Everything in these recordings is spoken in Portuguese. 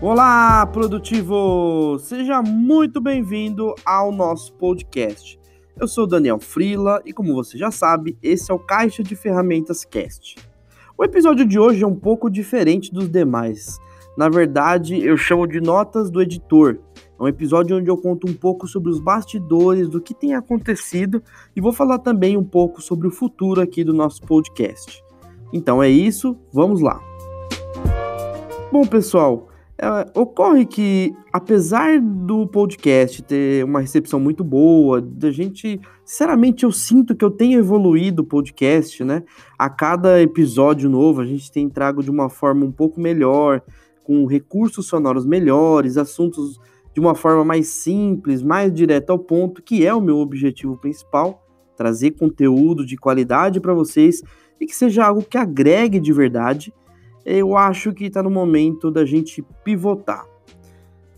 Olá, produtivo! Seja muito bem-vindo ao nosso podcast. Eu sou Daniel Frila e, como você já sabe, esse é o Caixa de Ferramentas Cast. O episódio de hoje é um pouco diferente dos demais. Na verdade, eu chamo de Notas do Editor. É um episódio onde eu conto um pouco sobre os bastidores do que tem acontecido e vou falar também um pouco sobre o futuro aqui do nosso podcast. Então é isso, vamos lá. Bom, pessoal, é, ocorre que, apesar do podcast ter uma recepção muito boa, da gente, sinceramente, eu sinto que eu tenho evoluído o podcast, né? A cada episódio novo, a gente tem trago de uma forma um pouco melhor, com recursos sonoros melhores, assuntos de uma forma mais simples, mais direta ao ponto, que é o meu objetivo principal, trazer conteúdo de qualidade para vocês e que seja algo que agregue de verdade eu acho que está no momento da gente pivotar.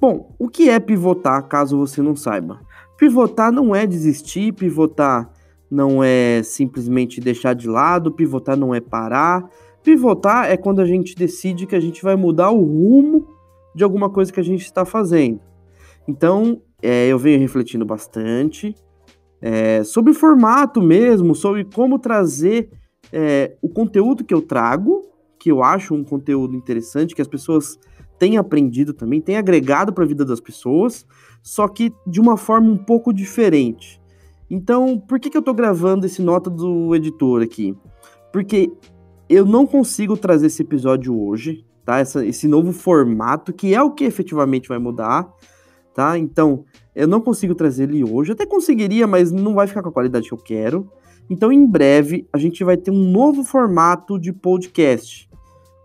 Bom, o que é pivotar, caso você não saiba? Pivotar não é desistir, pivotar não é simplesmente deixar de lado, pivotar não é parar. Pivotar é quando a gente decide que a gente vai mudar o rumo de alguma coisa que a gente está fazendo. Então, é, eu venho refletindo bastante é, sobre o formato mesmo, sobre como trazer é, o conteúdo que eu trago que eu acho um conteúdo interessante, que as pessoas têm aprendido também, têm agregado para a vida das pessoas, só que de uma forma um pouco diferente. Então, por que, que eu estou gravando esse nota do editor aqui? Porque eu não consigo trazer esse episódio hoje, tá? Essa, esse novo formato, que é o que efetivamente vai mudar, tá? Então, eu não consigo trazer ele hoje. Até conseguiria, mas não vai ficar com a qualidade que eu quero. Então, em breve, a gente vai ter um novo formato de podcast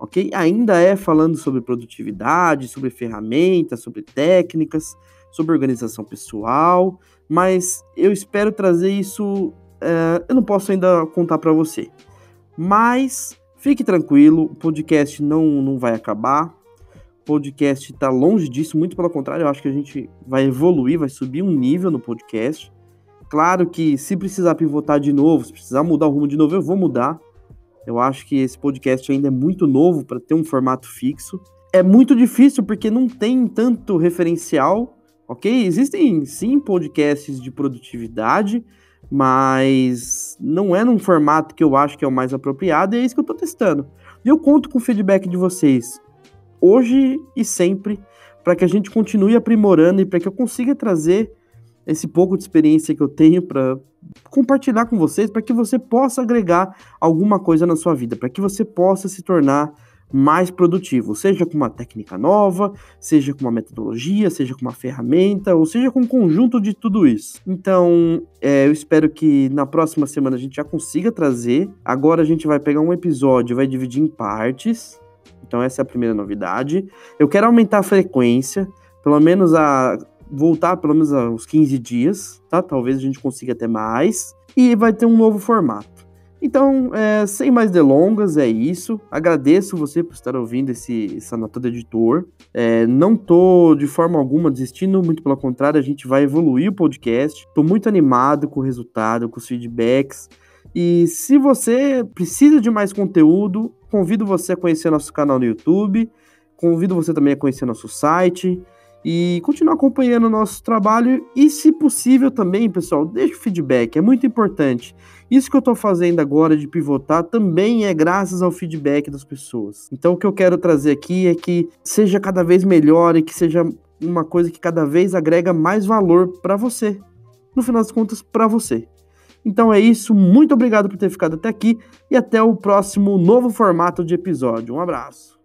ok? Ainda é falando sobre produtividade, sobre ferramentas, sobre técnicas, sobre organização pessoal, mas eu espero trazer isso. Uh, eu não posso ainda contar para você, mas fique tranquilo, o podcast não, não vai acabar. O podcast está longe disso, muito pelo contrário, eu acho que a gente vai evoluir, vai subir um nível no podcast. Claro que se precisar pivotar de novo, se precisar mudar o rumo de novo, eu vou mudar eu acho que esse podcast ainda é muito novo para ter um formato fixo. É muito difícil porque não tem tanto referencial, ok? Existem sim podcasts de produtividade, mas não é num formato que eu acho que é o mais apropriado e é isso que eu estou testando. E eu conto com o feedback de vocês hoje e sempre para que a gente continue aprimorando e para que eu consiga trazer esse pouco de experiência que eu tenho para compartilhar com vocês, para que você possa agregar alguma coisa na sua vida, para que você possa se tornar mais produtivo, seja com uma técnica nova, seja com uma metodologia, seja com uma ferramenta, ou seja com um conjunto de tudo isso. Então, é, eu espero que na próxima semana a gente já consiga trazer. Agora a gente vai pegar um episódio, vai dividir em partes. Então, essa é a primeira novidade. Eu quero aumentar a frequência, pelo menos a voltar pelo menos uns 15 dias, tá? Talvez a gente consiga até mais. E vai ter um novo formato. Então, é, sem mais delongas, é isso. Agradeço você por estar ouvindo esse, essa nota do editor. É, não tô de forma alguma desistindo, muito pelo contrário, a gente vai evoluir o podcast. Tô muito animado com o resultado, com os feedbacks. E se você precisa de mais conteúdo, convido você a conhecer nosso canal no YouTube. Convido você também a conhecer nosso site e continuar acompanhando o nosso trabalho e, se possível, também, pessoal, deixe o feedback, é muito importante. Isso que eu estou fazendo agora de pivotar também é graças ao feedback das pessoas. Então, o que eu quero trazer aqui é que seja cada vez melhor e que seja uma coisa que cada vez agrega mais valor para você. No final das contas, para você. Então é isso, muito obrigado por ter ficado até aqui e até o próximo novo formato de episódio. Um abraço.